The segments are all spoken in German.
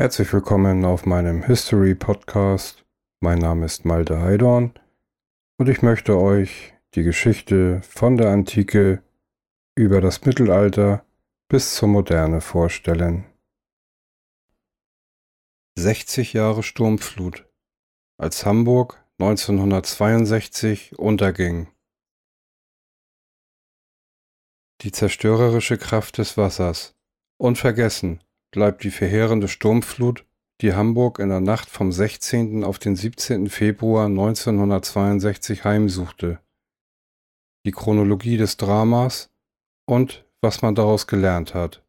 Herzlich willkommen auf meinem History Podcast. Mein Name ist Malte Heidorn und ich möchte euch die Geschichte von der Antike über das Mittelalter bis zur Moderne vorstellen. 60 Jahre Sturmflut, als Hamburg 1962 unterging. Die zerstörerische Kraft des Wassers. Unvergessen bleibt die verheerende Sturmflut, die Hamburg in der Nacht vom 16. auf den 17. Februar 1962 heimsuchte. Die Chronologie des Dramas und was man daraus gelernt hat.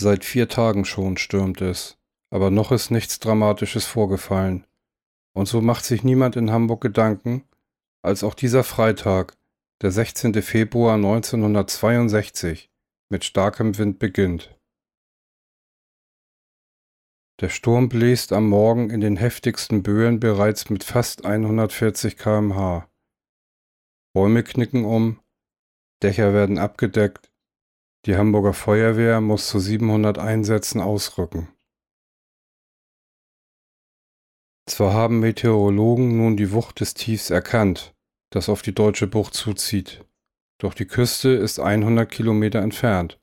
Seit vier Tagen schon stürmt es, aber noch ist nichts Dramatisches vorgefallen. Und so macht sich niemand in Hamburg Gedanken, als auch dieser Freitag, der 16. Februar 1962, mit starkem Wind beginnt. Der Sturm bläst am Morgen in den heftigsten Böen bereits mit fast 140 km/h. Bäume knicken um, Dächer werden abgedeckt, die Hamburger Feuerwehr muss zu 700 Einsätzen ausrücken. Zwar haben Meteorologen nun die Wucht des Tiefs erkannt, das auf die deutsche Bucht zuzieht, doch die Küste ist 100 Kilometer entfernt.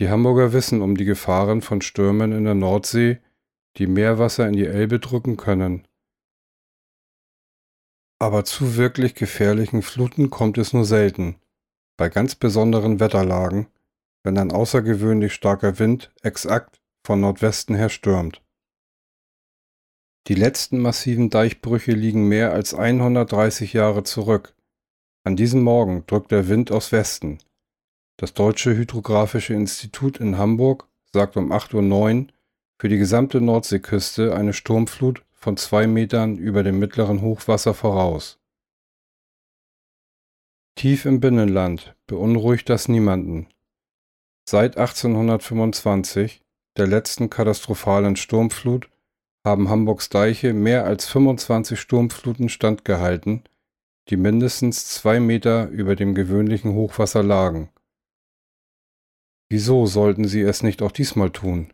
Die Hamburger wissen um die Gefahren von Stürmen in der Nordsee, die Meerwasser in die Elbe drücken können. Aber zu wirklich gefährlichen Fluten kommt es nur selten, bei ganz besonderen Wetterlagen, wenn ein außergewöhnlich starker Wind exakt von Nordwesten her stürmt. Die letzten massiven Deichbrüche liegen mehr als 130 Jahre zurück. An diesem Morgen drückt der Wind aus Westen. Das Deutsche Hydrographische Institut in Hamburg sagt um 8.09 Uhr für die gesamte Nordseeküste eine Sturmflut von zwei Metern über dem mittleren Hochwasser voraus. Tief im Binnenland beunruhigt das niemanden. Seit 1825, der letzten katastrophalen Sturmflut, haben Hamburgs Deiche mehr als 25 Sturmfluten standgehalten, die mindestens zwei Meter über dem gewöhnlichen Hochwasser lagen. Wieso sollten sie es nicht auch diesmal tun?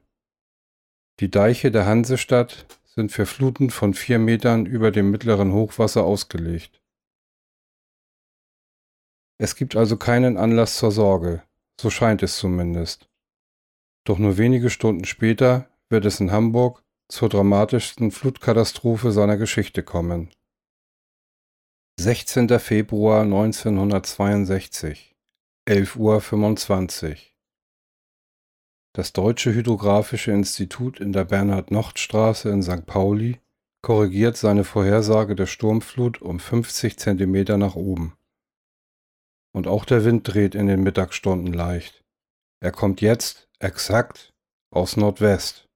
Die Deiche der Hansestadt sind für Fluten von vier Metern über dem mittleren Hochwasser ausgelegt. Es gibt also keinen Anlass zur Sorge, so scheint es zumindest. Doch nur wenige Stunden später wird es in Hamburg zur dramatischsten Flutkatastrophe seiner Geschichte kommen. 16. Februar 1962, 11.25 Uhr. Das Deutsche Hydrographische Institut in der Bernhard-Nocht-Straße in St. Pauli korrigiert seine Vorhersage der Sturmflut um 50 Zentimeter nach oben. Und auch der Wind dreht in den Mittagsstunden leicht. Er kommt jetzt, exakt, aus Nordwest.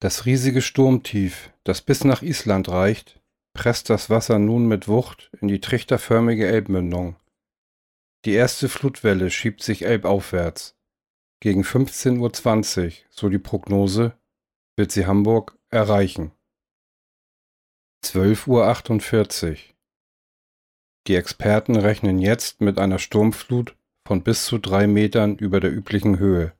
Das riesige Sturmtief, das bis nach Island reicht, presst das Wasser nun mit Wucht in die trichterförmige Elbmündung. Die erste Flutwelle schiebt sich elbaufwärts. Gegen 15.20 Uhr, so die Prognose, wird sie Hamburg erreichen. 12.48 Uhr. Die Experten rechnen jetzt mit einer Sturmflut von bis zu drei Metern über der üblichen Höhe.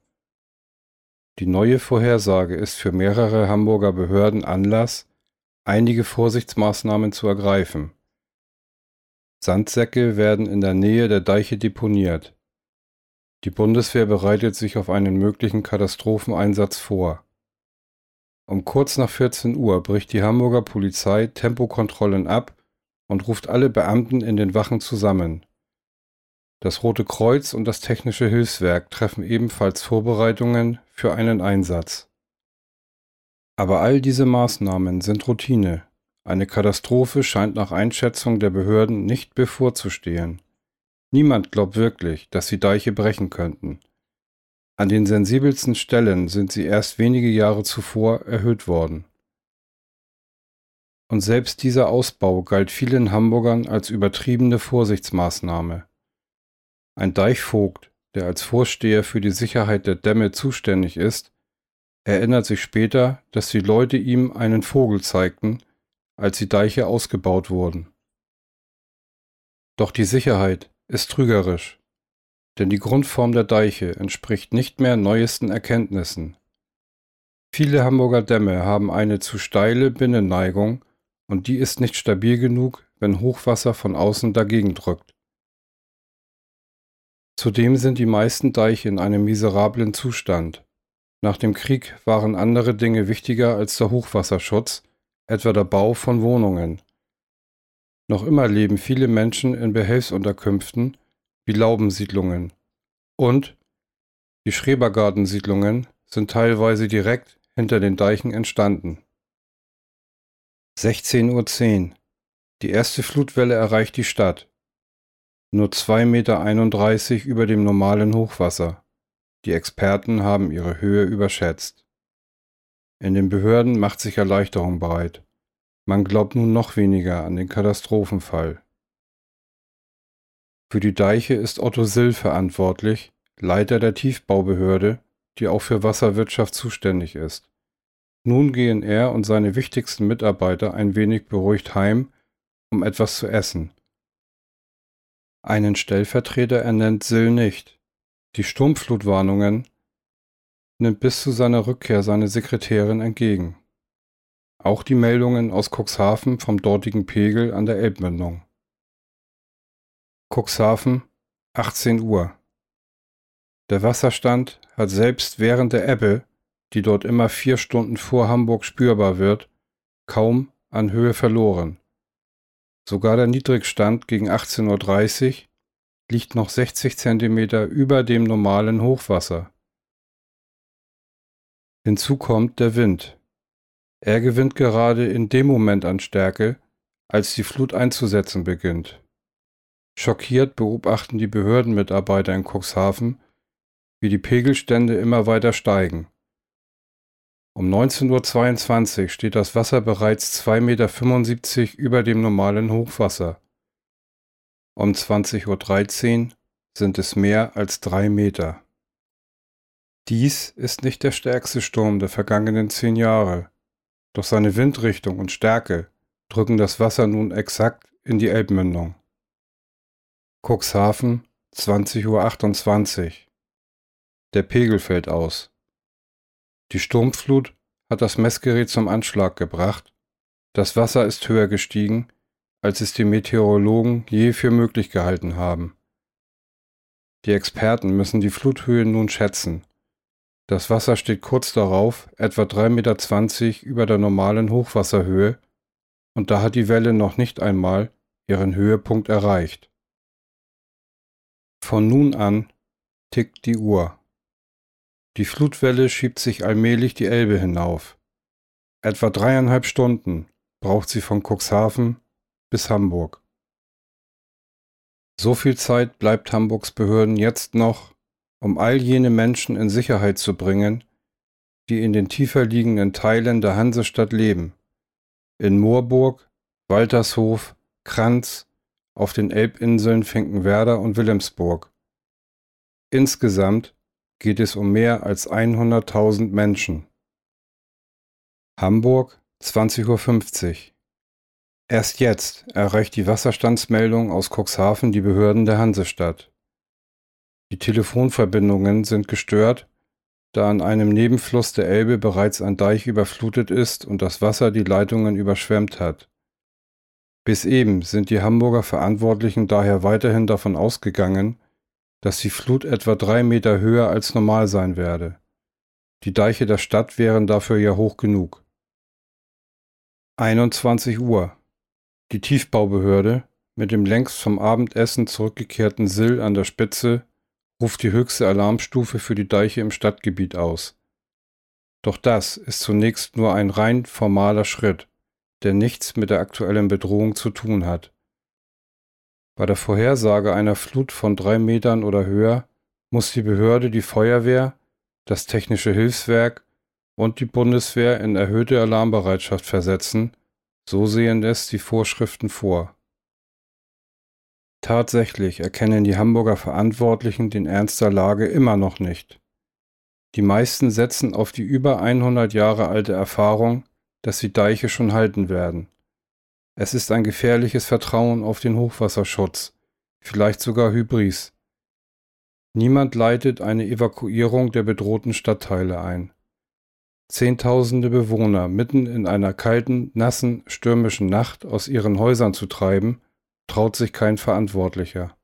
Die neue Vorhersage ist für mehrere Hamburger Behörden Anlass, einige Vorsichtsmaßnahmen zu ergreifen. Sandsäcke werden in der Nähe der Deiche deponiert. Die Bundeswehr bereitet sich auf einen möglichen Katastropheneinsatz vor. Um kurz nach 14 Uhr bricht die Hamburger Polizei Tempokontrollen ab und ruft alle Beamten in den Wachen zusammen. Das Rote Kreuz und das Technische Hilfswerk treffen ebenfalls Vorbereitungen für einen Einsatz. Aber all diese Maßnahmen sind Routine. Eine Katastrophe scheint nach Einschätzung der Behörden nicht bevorzustehen. Niemand glaubt wirklich, dass die Deiche brechen könnten. An den sensibelsten Stellen sind sie erst wenige Jahre zuvor erhöht worden. Und selbst dieser Ausbau galt vielen Hamburgern als übertriebene Vorsichtsmaßnahme. Ein Deichvogt, der als Vorsteher für die Sicherheit der Dämme zuständig ist, erinnert sich später, dass die Leute ihm einen Vogel zeigten, als die Deiche ausgebaut wurden. Doch die Sicherheit ist trügerisch. denn die Grundform der Deiche entspricht nicht mehr neuesten Erkenntnissen. Viele Hamburger Dämme haben eine zu steile Binnenneigung und die ist nicht stabil genug, wenn Hochwasser von außen dagegen drückt. Zudem sind die meisten Deiche in einem miserablen Zustand. Nach dem Krieg waren andere Dinge wichtiger als der Hochwasserschutz, etwa der Bau von Wohnungen. Noch immer leben viele Menschen in Behelfsunterkünften wie Laubensiedlungen. Und die Schrebergartensiedlungen sind teilweise direkt hinter den Deichen entstanden. 16.10 Uhr. Die erste Flutwelle erreicht die Stadt. Nur 2,31 Meter über dem normalen Hochwasser. Die Experten haben ihre Höhe überschätzt. In den Behörden macht sich Erleichterung breit. Man glaubt nun noch weniger an den Katastrophenfall. Für die Deiche ist Otto Sill verantwortlich, Leiter der Tiefbaubehörde, die auch für Wasserwirtschaft zuständig ist. Nun gehen er und seine wichtigsten Mitarbeiter ein wenig beruhigt heim, um etwas zu essen. Einen Stellvertreter ernennt Sill nicht. Die Sturmflutwarnungen nimmt bis zu seiner Rückkehr seine Sekretärin entgegen. Auch die Meldungen aus Cuxhaven vom dortigen Pegel an der Elbmündung. Cuxhaven, 18 Uhr. Der Wasserstand hat selbst während der Ebbe, die dort immer vier Stunden vor Hamburg spürbar wird, kaum an Höhe verloren. Sogar der Niedrigstand gegen 18.30 Uhr liegt noch 60 Zentimeter über dem normalen Hochwasser. Hinzu kommt der Wind. Er gewinnt gerade in dem Moment an Stärke, als die Flut einzusetzen beginnt. Schockiert beobachten die Behördenmitarbeiter in Cuxhaven, wie die Pegelstände immer weiter steigen. Um 19.22 Uhr steht das Wasser bereits 2,75 Meter über dem normalen Hochwasser. Um 20.13 Uhr sind es mehr als drei Meter. Dies ist nicht der stärkste Sturm der vergangenen zehn Jahre, doch seine Windrichtung und Stärke drücken das Wasser nun exakt in die Elbmündung. Cuxhaven, 20.28 Uhr. Der Pegel fällt aus. Die Sturmflut hat das Messgerät zum Anschlag gebracht. Das Wasser ist höher gestiegen, als es die Meteorologen je für möglich gehalten haben. Die Experten müssen die Fluthöhe nun schätzen das Wasser steht kurz darauf etwa 3,20 Meter über der normalen Hochwasserhöhe und da hat die Welle noch nicht einmal ihren Höhepunkt erreicht. Von nun an tickt die Uhr. Die Flutwelle schiebt sich allmählich die Elbe hinauf. Etwa dreieinhalb Stunden braucht sie von Cuxhaven bis Hamburg. So viel Zeit bleibt Hamburgs Behörden jetzt noch, um all jene Menschen in Sicherheit zu bringen, die in den tiefer liegenden Teilen der Hansestadt leben. In Moorburg, Waltershof, Kranz, auf den Elbinseln Finkenwerder und Wilhelmsburg. Insgesamt geht es um mehr als 100.000 Menschen. Hamburg, 20.50 Uhr. Erst jetzt erreicht die Wasserstandsmeldung aus Cuxhaven die Behörden der Hansestadt. Die Telefonverbindungen sind gestört, da an einem Nebenfluss der Elbe bereits ein Deich überflutet ist und das Wasser die Leitungen überschwemmt hat. Bis eben sind die Hamburger Verantwortlichen daher weiterhin davon ausgegangen, dass die Flut etwa drei Meter höher als normal sein werde. Die Deiche der Stadt wären dafür ja hoch genug. 21 Uhr. Die Tiefbaubehörde, mit dem längst vom Abendessen zurückgekehrten Sill an der Spitze, ruft die höchste Alarmstufe für die Deiche im Stadtgebiet aus. Doch das ist zunächst nur ein rein formaler Schritt, der nichts mit der aktuellen Bedrohung zu tun hat. Bei der Vorhersage einer Flut von drei Metern oder höher muss die Behörde die Feuerwehr, das Technische Hilfswerk und die Bundeswehr in erhöhte Alarmbereitschaft versetzen, so sehen es die Vorschriften vor. Tatsächlich erkennen die Hamburger Verantwortlichen den Ernst der Lage immer noch nicht. Die meisten setzen auf die über 100 Jahre alte Erfahrung, dass die Deiche schon halten werden. Es ist ein gefährliches Vertrauen auf den Hochwasserschutz, vielleicht sogar Hybris. Niemand leitet eine Evakuierung der bedrohten Stadtteile ein. Zehntausende Bewohner mitten in einer kalten, nassen, stürmischen Nacht aus ihren Häusern zu treiben, traut sich kein Verantwortlicher.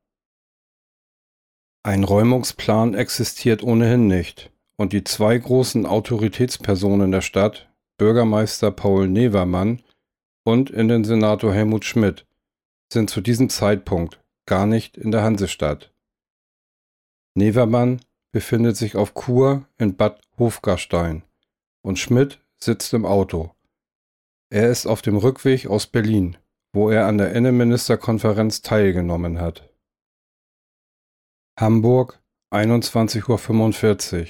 Ein Räumungsplan existiert ohnehin nicht, und die zwei großen Autoritätspersonen der Stadt, Bürgermeister Paul Nevermann und Innensenator Helmut Schmidt, sind zu diesem Zeitpunkt gar nicht in der Hansestadt. Nevermann befindet sich auf Kur in Bad Hofgarstein und Schmidt sitzt im Auto. Er ist auf dem Rückweg aus Berlin, wo er an der Innenministerkonferenz teilgenommen hat. Hamburg, 21.45 Uhr.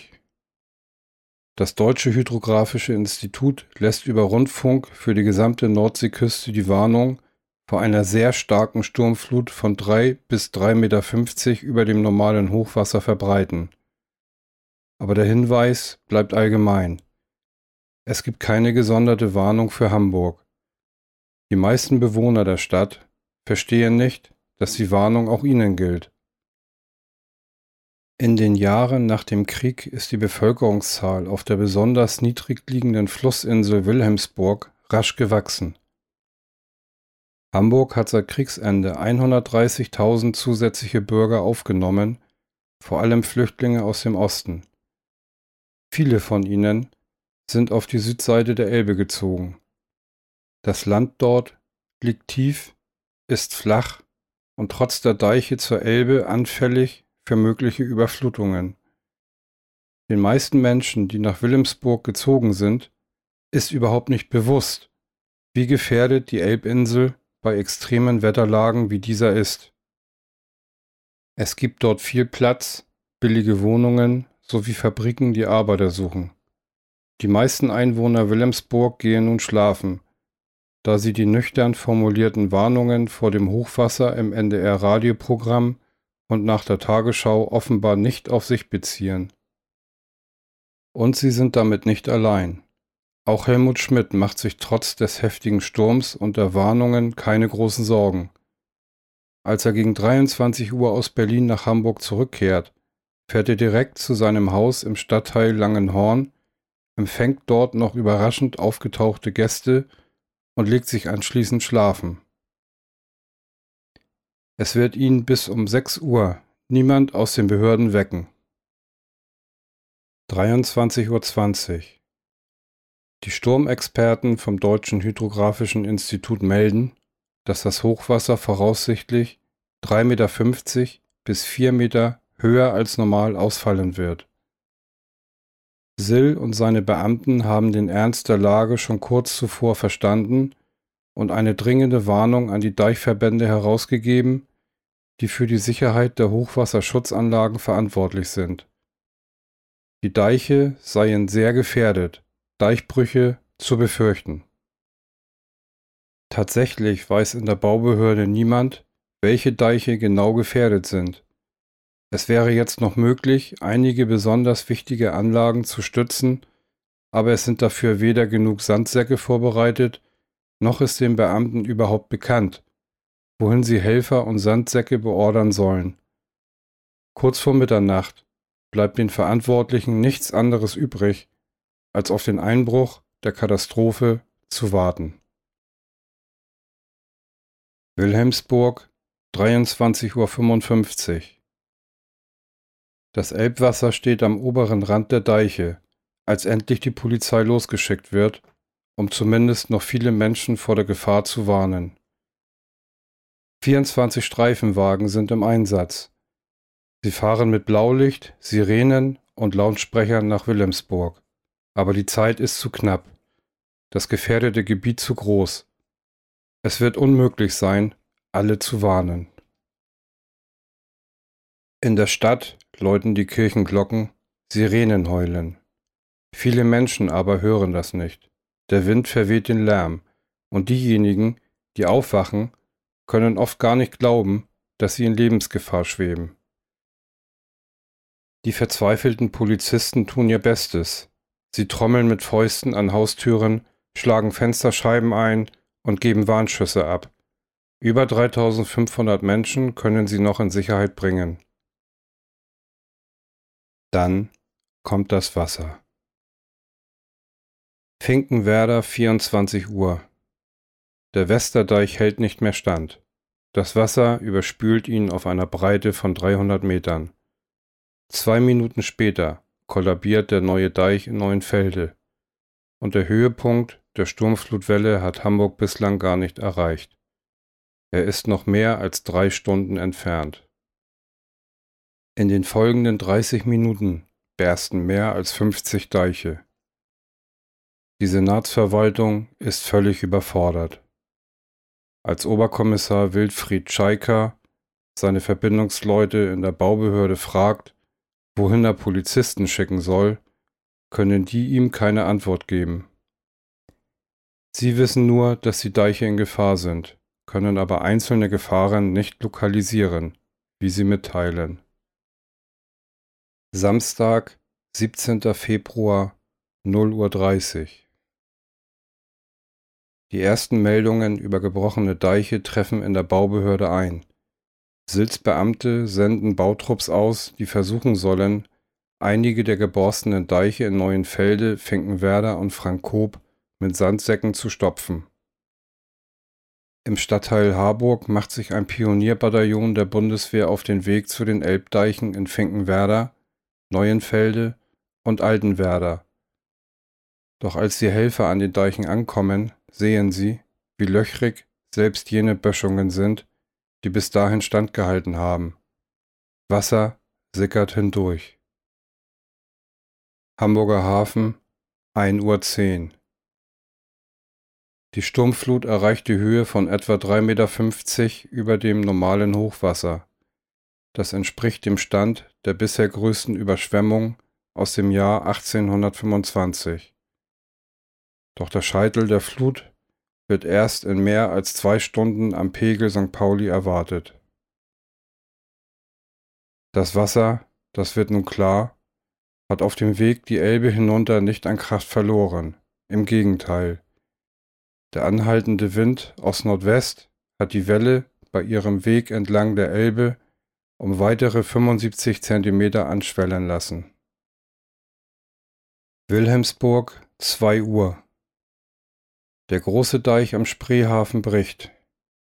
Das Deutsche Hydrographische Institut lässt über Rundfunk für die gesamte Nordseeküste die Warnung vor einer sehr starken Sturmflut von 3 bis 3,50 Meter über dem normalen Hochwasser verbreiten. Aber der Hinweis bleibt allgemein. Es gibt keine gesonderte Warnung für Hamburg. Die meisten Bewohner der Stadt verstehen nicht, dass die Warnung auch ihnen gilt. In den Jahren nach dem Krieg ist die Bevölkerungszahl auf der besonders niedrig liegenden Flussinsel Wilhelmsburg rasch gewachsen. Hamburg hat seit Kriegsende 130.000 zusätzliche Bürger aufgenommen, vor allem Flüchtlinge aus dem Osten. Viele von ihnen sind auf die Südseite der Elbe gezogen. Das Land dort liegt tief, ist flach und trotz der Deiche zur Elbe anfällig für mögliche Überflutungen. Den meisten Menschen, die nach Wilhelmsburg gezogen sind, ist überhaupt nicht bewusst, wie gefährdet die Elbinsel bei extremen Wetterlagen wie dieser ist. Es gibt dort viel Platz, billige Wohnungen sowie Fabriken, die Arbeiter suchen. Die meisten Einwohner Wilhelmsburg gehen nun schlafen, da sie die nüchtern formulierten Warnungen vor dem Hochwasser im NDR-Radioprogramm und nach der Tagesschau offenbar nicht auf sich beziehen. Und sie sind damit nicht allein. Auch Helmut Schmidt macht sich trotz des heftigen Sturms und der Warnungen keine großen Sorgen. Als er gegen 23 Uhr aus Berlin nach Hamburg zurückkehrt, fährt er direkt zu seinem Haus im Stadtteil Langenhorn, empfängt dort noch überraschend aufgetauchte Gäste und legt sich anschließend schlafen. Es wird ihn bis um 6 Uhr niemand aus den Behörden wecken. 23.20 Uhr die Sturmexperten vom Deutschen Hydrographischen Institut melden, dass das Hochwasser voraussichtlich 3,50 Meter bis 4 Meter höher als normal ausfallen wird. Sill und seine Beamten haben den Ernst der Lage schon kurz zuvor verstanden und eine dringende Warnung an die Deichverbände herausgegeben, die für die Sicherheit der Hochwasserschutzanlagen verantwortlich sind. Die Deiche seien sehr gefährdet Deichbrüche zu befürchten. Tatsächlich weiß in der Baubehörde niemand, welche Deiche genau gefährdet sind. Es wäre jetzt noch möglich, einige besonders wichtige Anlagen zu stützen, aber es sind dafür weder genug Sandsäcke vorbereitet, noch ist den Beamten überhaupt bekannt, wohin sie Helfer und Sandsäcke beordern sollen. Kurz vor Mitternacht bleibt den Verantwortlichen nichts anderes übrig, als auf den Einbruch der Katastrophe zu warten. Wilhelmsburg, 23.55 Uhr. Das Elbwasser steht am oberen Rand der Deiche, als endlich die Polizei losgeschickt wird, um zumindest noch viele Menschen vor der Gefahr zu warnen. 24 Streifenwagen sind im Einsatz. Sie fahren mit Blaulicht, Sirenen und Lautsprechern nach Wilhelmsburg. Aber die Zeit ist zu knapp, das gefährdete Gebiet zu groß. Es wird unmöglich sein, alle zu warnen. In der Stadt läuten die Kirchenglocken, Sirenen heulen. Viele Menschen aber hören das nicht. Der Wind verweht den Lärm, und diejenigen, die aufwachen, können oft gar nicht glauben, dass sie in Lebensgefahr schweben. Die verzweifelten Polizisten tun ihr Bestes, Sie trommeln mit Fäusten an Haustüren, schlagen Fensterscheiben ein und geben Warnschüsse ab. Über 3500 Menschen können sie noch in Sicherheit bringen. Dann kommt das Wasser. Finkenwerder 24 Uhr. Der Westerdeich hält nicht mehr stand. Das Wasser überspült ihn auf einer Breite von 300 Metern. Zwei Minuten später kollabiert der neue Deich in Neuenfelde. Und der Höhepunkt der Sturmflutwelle hat Hamburg bislang gar nicht erreicht. Er ist noch mehr als drei Stunden entfernt. In den folgenden 30 Minuten bersten mehr als 50 Deiche. Die Senatsverwaltung ist völlig überfordert. Als Oberkommissar Wilfried Scheiker seine Verbindungsleute in der Baubehörde fragt, wohin er Polizisten schicken soll, können die ihm keine Antwort geben. Sie wissen nur, dass die Deiche in Gefahr sind, können aber einzelne Gefahren nicht lokalisieren, wie sie mitteilen. Samstag, 17. Februar, 0.30 Uhr. Die ersten Meldungen über gebrochene Deiche treffen in der Baubehörde ein. Silzbeamte senden Bautrupps aus, die versuchen sollen, einige der geborstenen Deiche in Neuenfelde, Finkenwerder und Frankkob mit Sandsäcken zu stopfen. Im Stadtteil Harburg macht sich ein Pionierbataillon der Bundeswehr auf den Weg zu den Elbdeichen in Finkenwerder, Neuenfelde und Altenwerder. Doch als die Helfer an den Deichen ankommen, sehen sie, wie löchrig selbst jene Böschungen sind, die bis dahin standgehalten haben. Wasser sickert hindurch. Hamburger Hafen, 1.10 Uhr. Die Sturmflut erreicht die Höhe von etwa 3,50 Meter über dem normalen Hochwasser. Das entspricht dem Stand der bisher größten Überschwemmung aus dem Jahr 1825. Doch der Scheitel der Flut wird erst in mehr als zwei Stunden am Pegel St. Pauli erwartet. Das Wasser, das wird nun klar, hat auf dem Weg die Elbe hinunter nicht an Kraft verloren. Im Gegenteil. Der anhaltende Wind aus Nordwest hat die Welle bei ihrem Weg entlang der Elbe um weitere 75 Zentimeter anschwellen lassen. Wilhelmsburg, 2 Uhr. Der große Deich am Spreehafen bricht.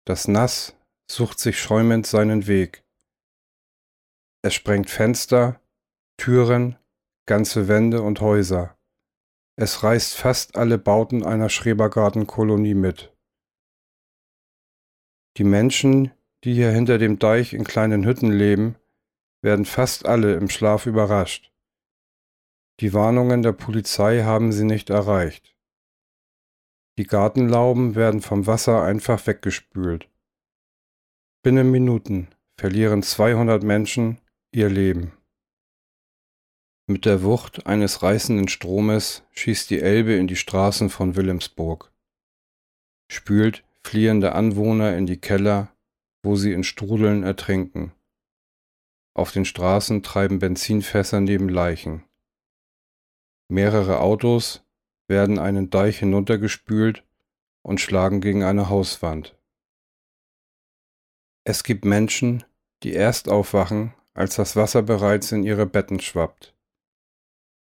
Das Nass sucht sich schäumend seinen Weg. Es sprengt Fenster, Türen, ganze Wände und Häuser. Es reißt fast alle Bauten einer Schrebergartenkolonie mit. Die Menschen, die hier hinter dem Deich in kleinen Hütten leben, werden fast alle im Schlaf überrascht. Die Warnungen der Polizei haben sie nicht erreicht. Die Gartenlauben werden vom Wasser einfach weggespült. Binnen Minuten verlieren 200 Menschen ihr Leben. Mit der Wucht eines reißenden Stromes schießt die Elbe in die Straßen von Wilhelmsburg, spült fliehende Anwohner in die Keller, wo sie in Strudeln ertrinken. Auf den Straßen treiben Benzinfässer neben Leichen. Mehrere Autos werden einen Deich hinuntergespült und schlagen gegen eine Hauswand. Es gibt Menschen, die erst aufwachen, als das Wasser bereits in ihre Betten schwappt.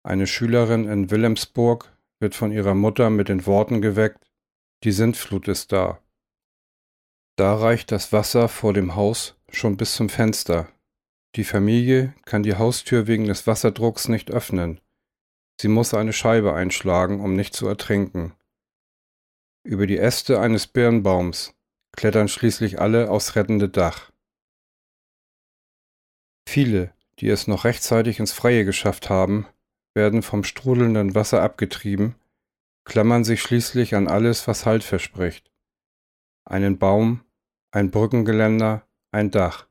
Eine Schülerin in Wilhelmsburg wird von ihrer Mutter mit den Worten geweckt, die Sintflut ist da. Da reicht das Wasser vor dem Haus schon bis zum Fenster. Die Familie kann die Haustür wegen des Wasserdrucks nicht öffnen. Sie muss eine Scheibe einschlagen, um nicht zu ertrinken. Über die Äste eines Birnbaums klettern schließlich alle aufs rettende Dach. Viele, die es noch rechtzeitig ins Freie geschafft haben, werden vom strudelnden Wasser abgetrieben, klammern sich schließlich an alles, was Halt verspricht. Einen Baum, ein Brückengeländer, ein Dach.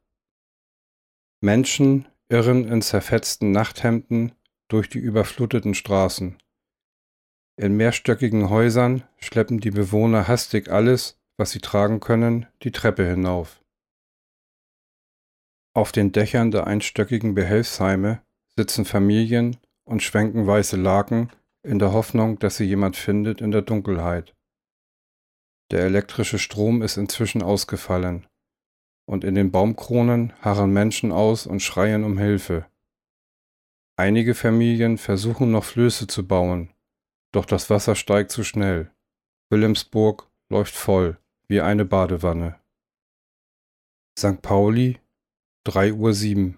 Menschen irren in zerfetzten Nachthemden durch die überfluteten Straßen. In mehrstöckigen Häusern schleppen die Bewohner hastig alles, was sie tragen können, die Treppe hinauf. Auf den Dächern der einstöckigen Behelfsheime sitzen Familien und schwenken weiße Laken in der Hoffnung, dass sie jemand findet in der Dunkelheit. Der elektrische Strom ist inzwischen ausgefallen, und in den Baumkronen harren Menschen aus und schreien um Hilfe. Einige Familien versuchen noch Flöße zu bauen, doch das Wasser steigt zu schnell. Wilhelmsburg läuft voll, wie eine Badewanne. St. Pauli, 3.07 Uhr.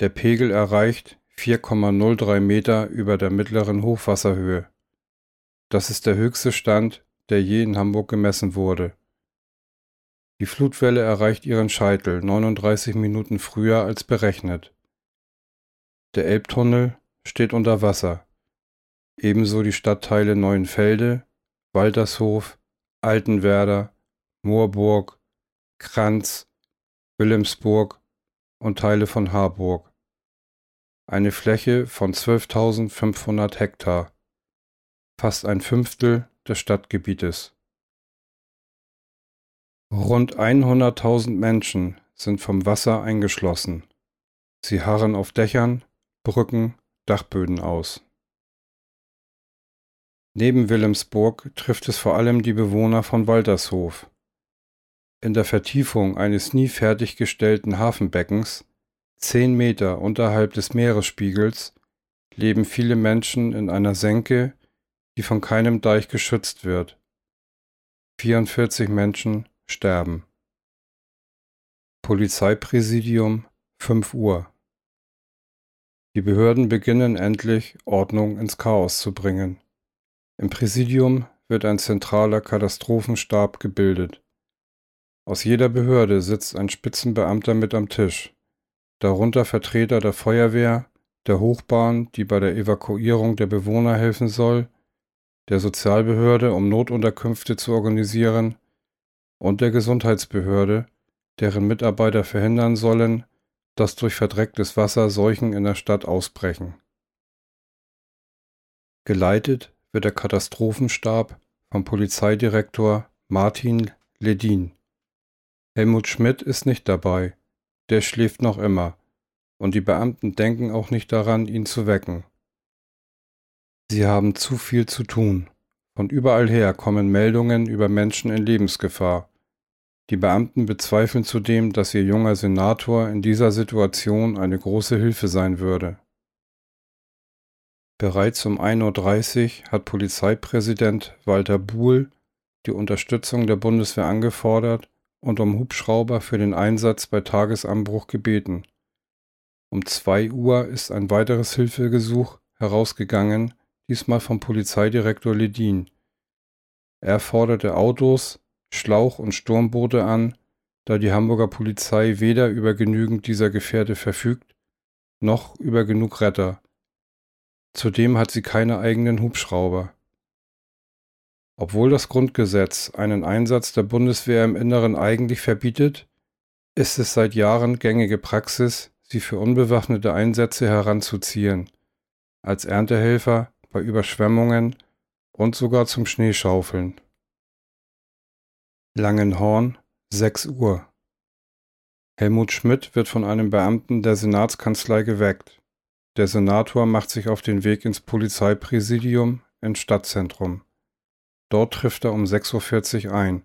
Der Pegel erreicht 4,03 Meter über der mittleren Hochwasserhöhe. Das ist der höchste Stand, der je in Hamburg gemessen wurde. Die Flutwelle erreicht ihren Scheitel 39 Minuten früher als berechnet. Der Elbtunnel steht unter Wasser. Ebenso die Stadtteile Neuenfelde, Waltershof, Altenwerder, Moorburg, Kranz, Wilhelmsburg und Teile von Harburg. Eine Fläche von 12.500 Hektar, fast ein Fünftel des Stadtgebietes. Rund 100.000 Menschen sind vom Wasser eingeschlossen. Sie harren auf Dächern, Brücken, Dachböden aus. Neben Wilhelmsburg trifft es vor allem die Bewohner von Waltershof. In der Vertiefung eines nie fertiggestellten Hafenbeckens, zehn Meter unterhalb des Meeresspiegels, leben viele Menschen in einer Senke, die von keinem Deich geschützt wird. 44 Menschen sterben. Polizeipräsidium 5 Uhr die Behörden beginnen endlich, Ordnung ins Chaos zu bringen. Im Präsidium wird ein zentraler Katastrophenstab gebildet. Aus jeder Behörde sitzt ein Spitzenbeamter mit am Tisch, darunter Vertreter der Feuerwehr, der Hochbahn, die bei der Evakuierung der Bewohner helfen soll, der Sozialbehörde, um Notunterkünfte zu organisieren, und der Gesundheitsbehörde, deren Mitarbeiter verhindern sollen, dass durch verdrecktes Wasser Seuchen in der Stadt ausbrechen. Geleitet wird der Katastrophenstab vom Polizeidirektor Martin Ledin. Helmut Schmidt ist nicht dabei, der schläft noch immer, und die Beamten denken auch nicht daran, ihn zu wecken. Sie haben zu viel zu tun. Von überall her kommen Meldungen über Menschen in Lebensgefahr. Die Beamten bezweifeln zudem, dass ihr junger Senator in dieser Situation eine große Hilfe sein würde. Bereits um 1.30 Uhr hat Polizeipräsident Walter Buhl die Unterstützung der Bundeswehr angefordert und um Hubschrauber für den Einsatz bei Tagesanbruch gebeten. Um 2 Uhr ist ein weiteres Hilfegesuch herausgegangen, diesmal vom Polizeidirektor Ledin. Er forderte Autos, Schlauch- und Sturmboote an, da die Hamburger Polizei weder über genügend dieser Gefährte verfügt, noch über genug Retter. Zudem hat sie keine eigenen Hubschrauber. Obwohl das Grundgesetz einen Einsatz der Bundeswehr im Inneren eigentlich verbietet, ist es seit Jahren gängige Praxis, sie für unbewaffnete Einsätze heranzuziehen, als Erntehelfer bei Überschwemmungen und sogar zum Schneeschaufeln. Langenhorn, 6 Uhr. Helmut Schmidt wird von einem Beamten der Senatskanzlei geweckt. Der Senator macht sich auf den Weg ins Polizeipräsidium ins Stadtzentrum. Dort trifft er um 6.40 Uhr ein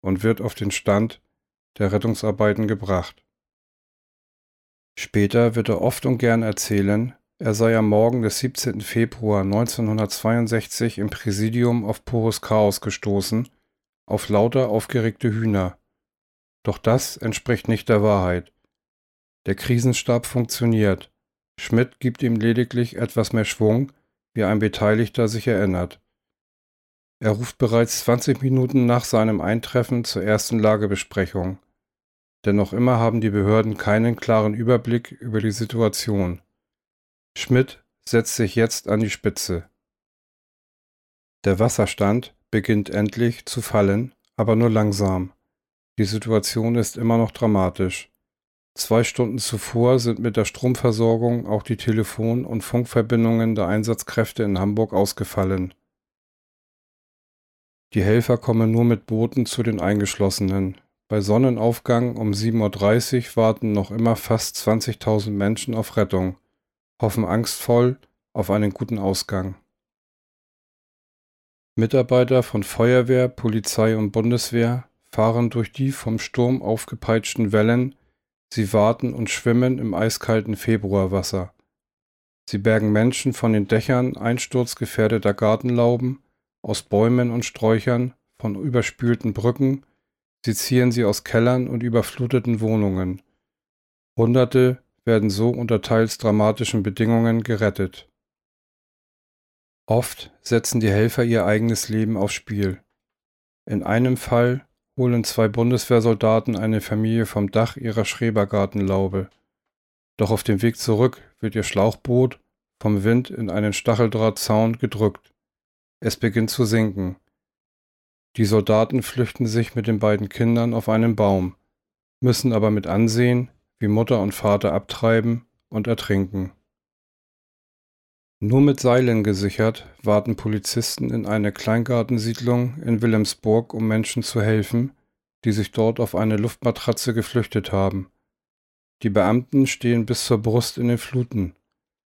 und wird auf den Stand der Rettungsarbeiten gebracht. Später wird er oft und gern erzählen, er sei am Morgen des 17. Februar 1962 im Präsidium auf pures Chaos gestoßen auf lauter aufgeregte Hühner. Doch das entspricht nicht der Wahrheit. Der Krisenstab funktioniert. Schmidt gibt ihm lediglich etwas mehr Schwung, wie ein Beteiligter sich erinnert. Er ruft bereits 20 Minuten nach seinem Eintreffen zur ersten Lagebesprechung. Denn noch immer haben die Behörden keinen klaren Überblick über die Situation. Schmidt setzt sich jetzt an die Spitze. Der Wasserstand beginnt endlich zu fallen, aber nur langsam. Die Situation ist immer noch dramatisch. Zwei Stunden zuvor sind mit der Stromversorgung auch die Telefon- und Funkverbindungen der Einsatzkräfte in Hamburg ausgefallen. Die Helfer kommen nur mit Booten zu den Eingeschlossenen. Bei Sonnenaufgang um 7.30 Uhr warten noch immer fast 20.000 Menschen auf Rettung, hoffen angstvoll auf einen guten Ausgang. Mitarbeiter von Feuerwehr, Polizei und Bundeswehr fahren durch die vom Sturm aufgepeitschten Wellen, sie warten und schwimmen im eiskalten Februarwasser. Sie bergen Menschen von den Dächern einsturzgefährdeter Gartenlauben, aus Bäumen und Sträuchern, von überspülten Brücken, sie ziehen sie aus Kellern und überfluteten Wohnungen. Hunderte werden so unter teils dramatischen Bedingungen gerettet. Oft setzen die Helfer ihr eigenes Leben aufs Spiel. In einem Fall holen zwei Bundeswehrsoldaten eine Familie vom Dach ihrer Schrebergartenlaube. Doch auf dem Weg zurück wird ihr Schlauchboot vom Wind in einen Stacheldrahtzaun gedrückt. Es beginnt zu sinken. Die Soldaten flüchten sich mit den beiden Kindern auf einen Baum, müssen aber mit ansehen, wie Mutter und Vater abtreiben und ertrinken. Nur mit Seilen gesichert warten Polizisten in einer Kleingartensiedlung in Wilhelmsburg, um Menschen zu helfen, die sich dort auf eine Luftmatratze geflüchtet haben. Die Beamten stehen bis zur Brust in den Fluten.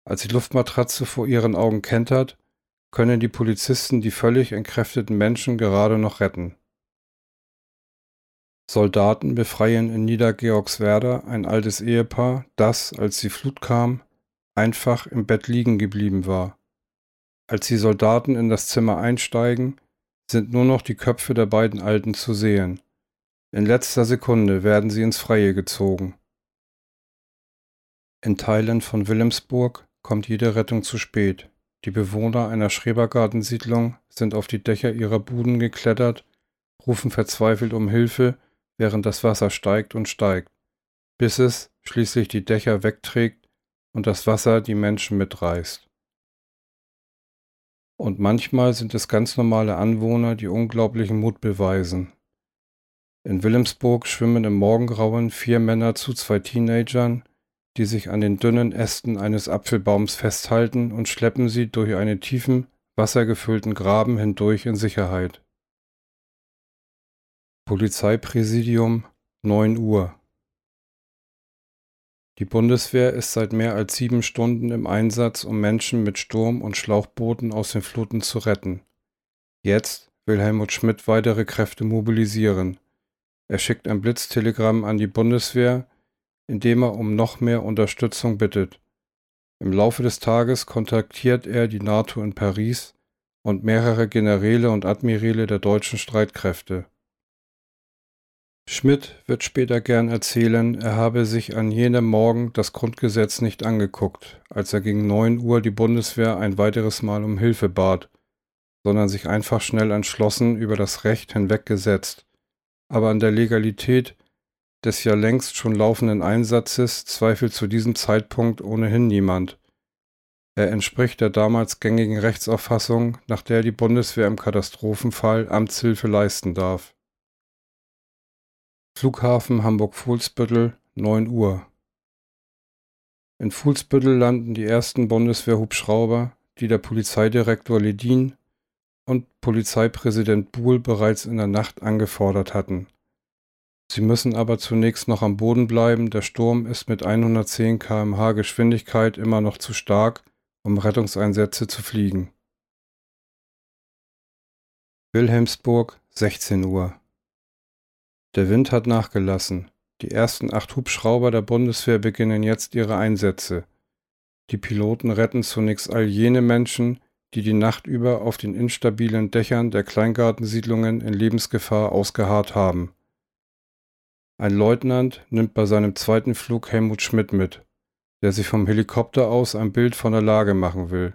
Als die Luftmatratze vor ihren Augen kentert, können die Polizisten die völlig entkräfteten Menschen gerade noch retten. Soldaten befreien in Niedergeorgswerda ein altes Ehepaar, das, als die Flut kam, einfach im Bett liegen geblieben war. Als die Soldaten in das Zimmer einsteigen, sind nur noch die Köpfe der beiden Alten zu sehen. In letzter Sekunde werden sie ins Freie gezogen. In Teilen von Wilhelmsburg kommt jede Rettung zu spät. Die Bewohner einer Schrebergartensiedlung sind auf die Dächer ihrer Buden geklettert, rufen verzweifelt um Hilfe, während das Wasser steigt und steigt, bis es schließlich die Dächer wegträgt und das Wasser die Menschen mitreißt. Und manchmal sind es ganz normale Anwohner, die unglaublichen Mut beweisen. In Wilhelmsburg schwimmen im Morgengrauen vier Männer zu zwei Teenagern, die sich an den dünnen Ästen eines Apfelbaums festhalten und schleppen sie durch einen tiefen, wassergefüllten Graben hindurch in Sicherheit. Polizeipräsidium 9 Uhr die Bundeswehr ist seit mehr als sieben Stunden im Einsatz, um Menschen mit Sturm- und Schlauchbooten aus den Fluten zu retten. Jetzt will Helmut Schmidt weitere Kräfte mobilisieren. Er schickt ein Blitztelegramm an die Bundeswehr, in dem er um noch mehr Unterstützung bittet. Im Laufe des Tages kontaktiert er die NATO in Paris und mehrere Generäle und Admiräle der deutschen Streitkräfte. Schmidt wird später gern erzählen, er habe sich an jenem Morgen das Grundgesetz nicht angeguckt, als er gegen neun Uhr die Bundeswehr ein weiteres Mal um Hilfe bat, sondern sich einfach schnell entschlossen über das Recht hinweggesetzt. Aber an der Legalität des ja längst schon laufenden Einsatzes zweifelt zu diesem Zeitpunkt ohnehin niemand. Er entspricht der damals gängigen Rechtsauffassung, nach der die Bundeswehr im Katastrophenfall Amtshilfe leisten darf. Flughafen Hamburg-Fuhlsbüttel, 9 Uhr. In Fuhlsbüttel landen die ersten Bundeswehr-Hubschrauber, die der Polizeidirektor Ledin und Polizeipräsident Buhl bereits in der Nacht angefordert hatten. Sie müssen aber zunächst noch am Boden bleiben, der Sturm ist mit 110 km/h Geschwindigkeit immer noch zu stark, um Rettungseinsätze zu fliegen. Wilhelmsburg, 16 Uhr. Der Wind hat nachgelassen. Die ersten acht Hubschrauber der Bundeswehr beginnen jetzt ihre Einsätze. Die Piloten retten zunächst all jene Menschen, die die Nacht über auf den instabilen Dächern der Kleingartensiedlungen in Lebensgefahr ausgeharrt haben. Ein Leutnant nimmt bei seinem zweiten Flug Helmut Schmidt mit, der sich vom Helikopter aus ein Bild von der Lage machen will.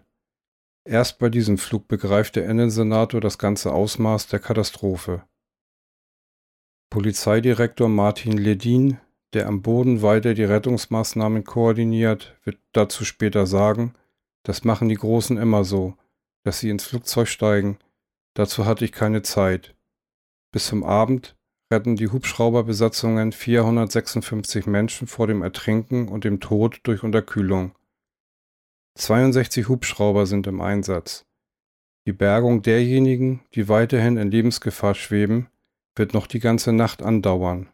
Erst bei diesem Flug begreift der Innensenator das ganze Ausmaß der Katastrophe. Polizeidirektor Martin Ledin, der am Boden weiter die Rettungsmaßnahmen koordiniert, wird dazu später sagen, das machen die Großen immer so, dass sie ins Flugzeug steigen. Dazu hatte ich keine Zeit. Bis zum Abend retten die Hubschrauberbesatzungen 456 Menschen vor dem Ertrinken und dem Tod durch Unterkühlung. 62 Hubschrauber sind im Einsatz. Die Bergung derjenigen, die weiterhin in Lebensgefahr schweben, wird noch die ganze Nacht andauern.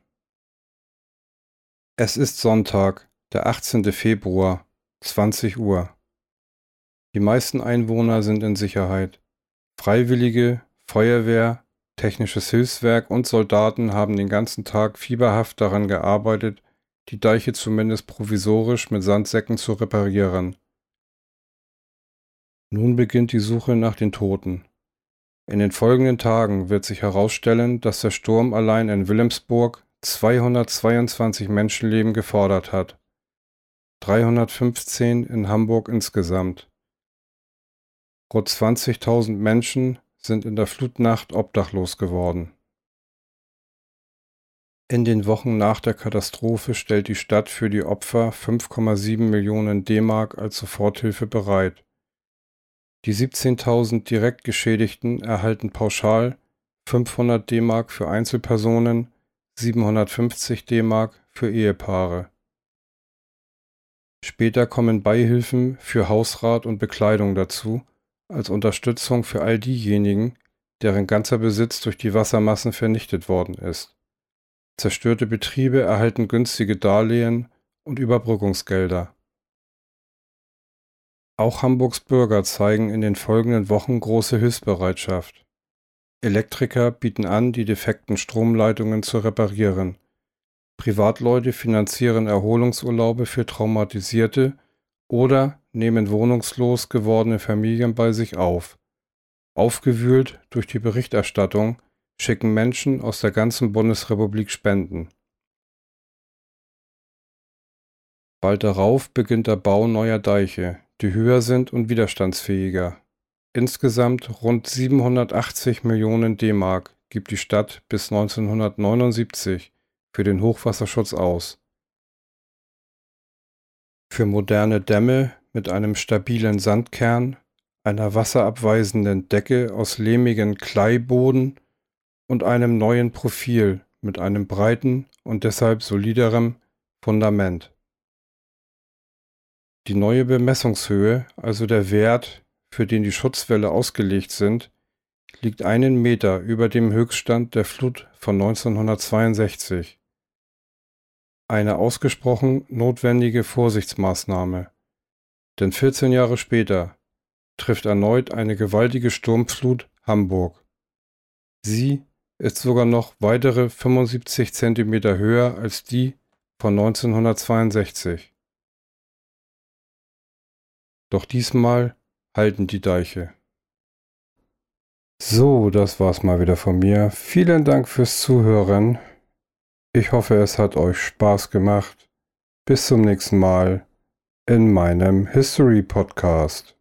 Es ist Sonntag, der 18. Februar, 20 Uhr. Die meisten Einwohner sind in Sicherheit. Freiwillige, Feuerwehr, technisches Hilfswerk und Soldaten haben den ganzen Tag fieberhaft daran gearbeitet, die Deiche zumindest provisorisch mit Sandsäcken zu reparieren. Nun beginnt die Suche nach den Toten. In den folgenden Tagen wird sich herausstellen, dass der Sturm allein in Wilhelmsburg 222 Menschenleben gefordert hat. 315 in Hamburg insgesamt. Rund 20.000 Menschen sind in der Flutnacht obdachlos geworden. In den Wochen nach der Katastrophe stellt die Stadt für die Opfer 5,7 Millionen D-Mark als Soforthilfe bereit. Die 17.000 direkt Geschädigten erhalten pauschal 500 D-Mark für Einzelpersonen, 750 D-Mark für Ehepaare. Später kommen Beihilfen für Hausrat und Bekleidung dazu, als Unterstützung für all diejenigen, deren ganzer Besitz durch die Wassermassen vernichtet worden ist. Zerstörte Betriebe erhalten günstige Darlehen und Überbrückungsgelder. Auch Hamburgs Bürger zeigen in den folgenden Wochen große Hilfsbereitschaft. Elektriker bieten an, die defekten Stromleitungen zu reparieren. Privatleute finanzieren Erholungsurlaube für Traumatisierte oder nehmen wohnungslos gewordene Familien bei sich auf. Aufgewühlt durch die Berichterstattung schicken Menschen aus der ganzen Bundesrepublik Spenden. Bald darauf beginnt der Bau neuer Deiche, die höher sind und widerstandsfähiger. Insgesamt rund 780 Millionen D-Mark gibt die Stadt bis 1979 für den Hochwasserschutz aus. Für moderne Dämme mit einem stabilen Sandkern, einer wasserabweisenden Decke aus lehmigen Kleiboden und einem neuen Profil mit einem breiten und deshalb soliderem Fundament. Die neue Bemessungshöhe, also der Wert, für den die Schutzwälle ausgelegt sind, liegt einen Meter über dem Höchststand der Flut von 1962. Eine ausgesprochen notwendige Vorsichtsmaßnahme. Denn 14 Jahre später trifft erneut eine gewaltige Sturmflut Hamburg. Sie ist sogar noch weitere 75 Zentimeter höher als die von 1962. Doch diesmal halten die Deiche. So, das war's mal wieder von mir. Vielen Dank fürs Zuhören. Ich hoffe, es hat euch Spaß gemacht. Bis zum nächsten Mal in meinem History Podcast.